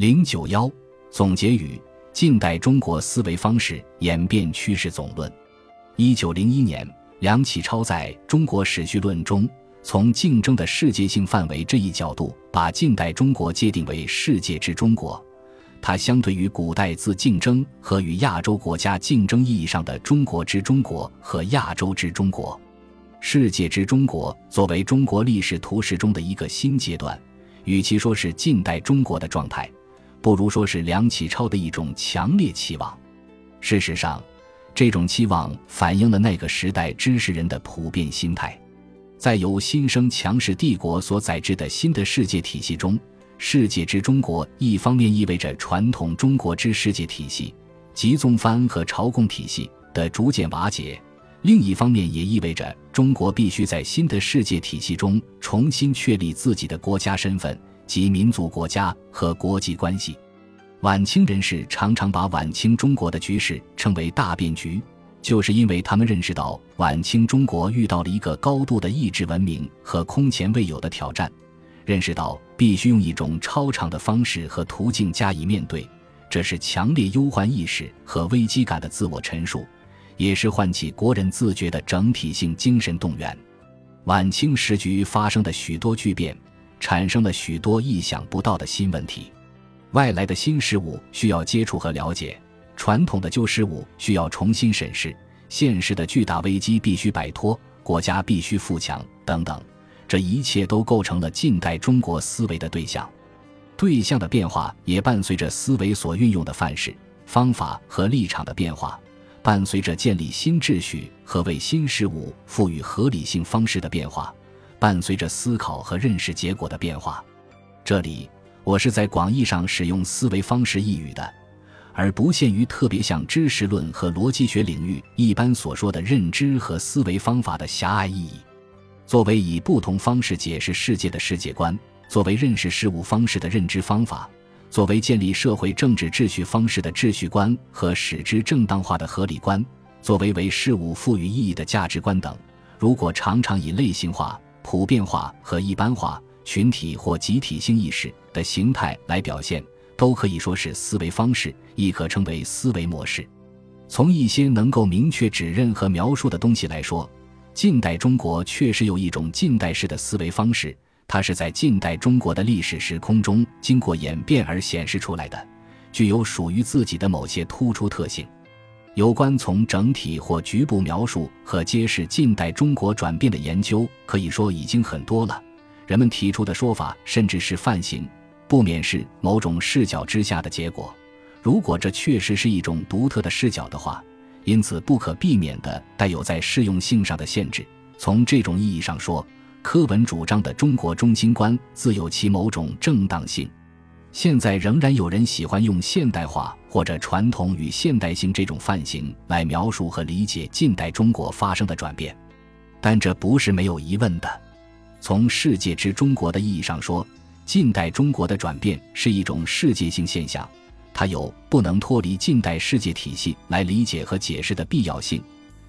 零九幺总结语：近代中国思维方式演变趋势总论。一九零一年，梁启超在中国史序论中，从竞争的世界性范围这一角度，把近代中国界定为世界之中国。它相对于古代自竞争和与亚洲国家竞争意义上的中国之中国和亚洲之中国。世界之中国作为中国历史图示中的一个新阶段，与其说是近代中国的状态。不如说是梁启超的一种强烈期望。事实上，这种期望反映了那个时代知识人的普遍心态。在由新生强势帝国所载制的新的世界体系中，世界之中国一方面意味着传统中国之世界体系即宗藩和朝贡体系的逐渐瓦解，另一方面也意味着中国必须在新的世界体系中重新确立自己的国家身份。及民族国家和国际关系，晚清人士常常把晚清中国的局势称为大变局，就是因为他们认识到晚清中国遇到了一个高度的意志文明和空前未有的挑战，认识到必须用一种超常的方式和途径加以面对。这是强烈忧患意识和危机感的自我陈述，也是唤起国人自觉的整体性精神动员。晚清时局发生的许多巨变。产生了许多意想不到的新问题，外来的新事物需要接触和了解，传统的旧事物需要重新审视，现实的巨大危机必须摆脱，国家必须富强，等等，这一切都构成了近代中国思维的对象。对象的变化也伴随着思维所运用的范式、方法和立场的变化，伴随着建立新秩序和为新事物赋予合理性方式的变化。伴随着思考和认识结果的变化，这里我是在广义上使用思维方式一语的，而不限于特别像知识论和逻辑学领域一般所说的认知和思维方法的狭隘意义。作为以不同方式解释世界的世界观，作为认识事物方式的认知方法，作为建立社会政治秩序方式的秩序观和使之正当化的合理观，作为为事物赋予意义的价值观等，如果常常以类型化。普遍化和一般化、群体或集体性意识的形态来表现，都可以说是思维方式，亦可称为思维模式。从一些能够明确指认和描述的东西来说，近代中国确实有一种近代式的思维方式，它是在近代中国的历史时空中经过演变而显示出来的，具有属于自己的某些突出特性。有关从整体或局部描述和揭示近代中国转变的研究，可以说已经很多了。人们提出的说法甚至是范型，不免是某种视角之下的结果。如果这确实是一种独特的视角的话，因此不可避免的带有在适用性上的限制。从这种意义上说，柯文主张的中国中心观自有其某种正当性。现在仍然有人喜欢用现代化或者传统与现代性这种范型来描述和理解近代中国发生的转变，但这不是没有疑问的。从世界之中国的意义上说，近代中国的转变是一种世界性现象，它有不能脱离近代世界体系来理解和解释的必要性。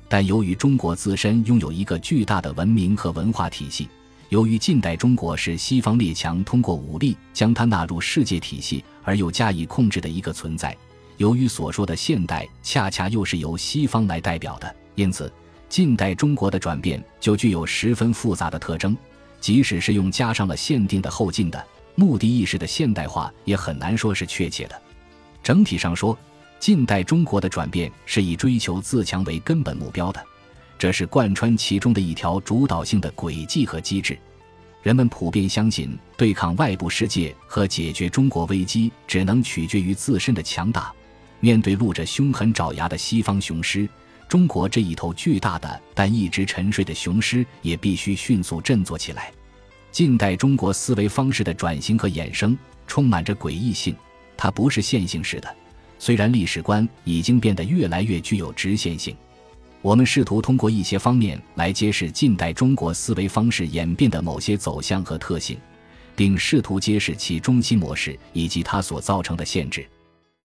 但由于中国自身拥有一个巨大的文明和文化体系。由于近代中国是西方列强通过武力将它纳入世界体系而又加以控制的一个存在，由于所说的现代恰恰又是由西方来代表的，因此近代中国的转变就具有十分复杂的特征。即使是用加上了限定的后进的目的意识的现代化，也很难说是确切的。整体上说，近代中国的转变是以追求自强为根本目标的。这是贯穿其中的一条主导性的轨迹和机制。人们普遍相信，对抗外部世界和解决中国危机只能取决于自身的强大。面对露着凶狠爪牙的西方雄狮，中国这一头巨大的但一直沉睡的雄狮也必须迅速振作起来。近代中国思维方式的转型和衍生充满着诡异性，它不是线性式的，虽然历史观已经变得越来越具有直线性。我们试图通过一些方面来揭示近代中国思维方式演变的某些走向和特性，并试图揭示其中心模式以及它所造成的限制。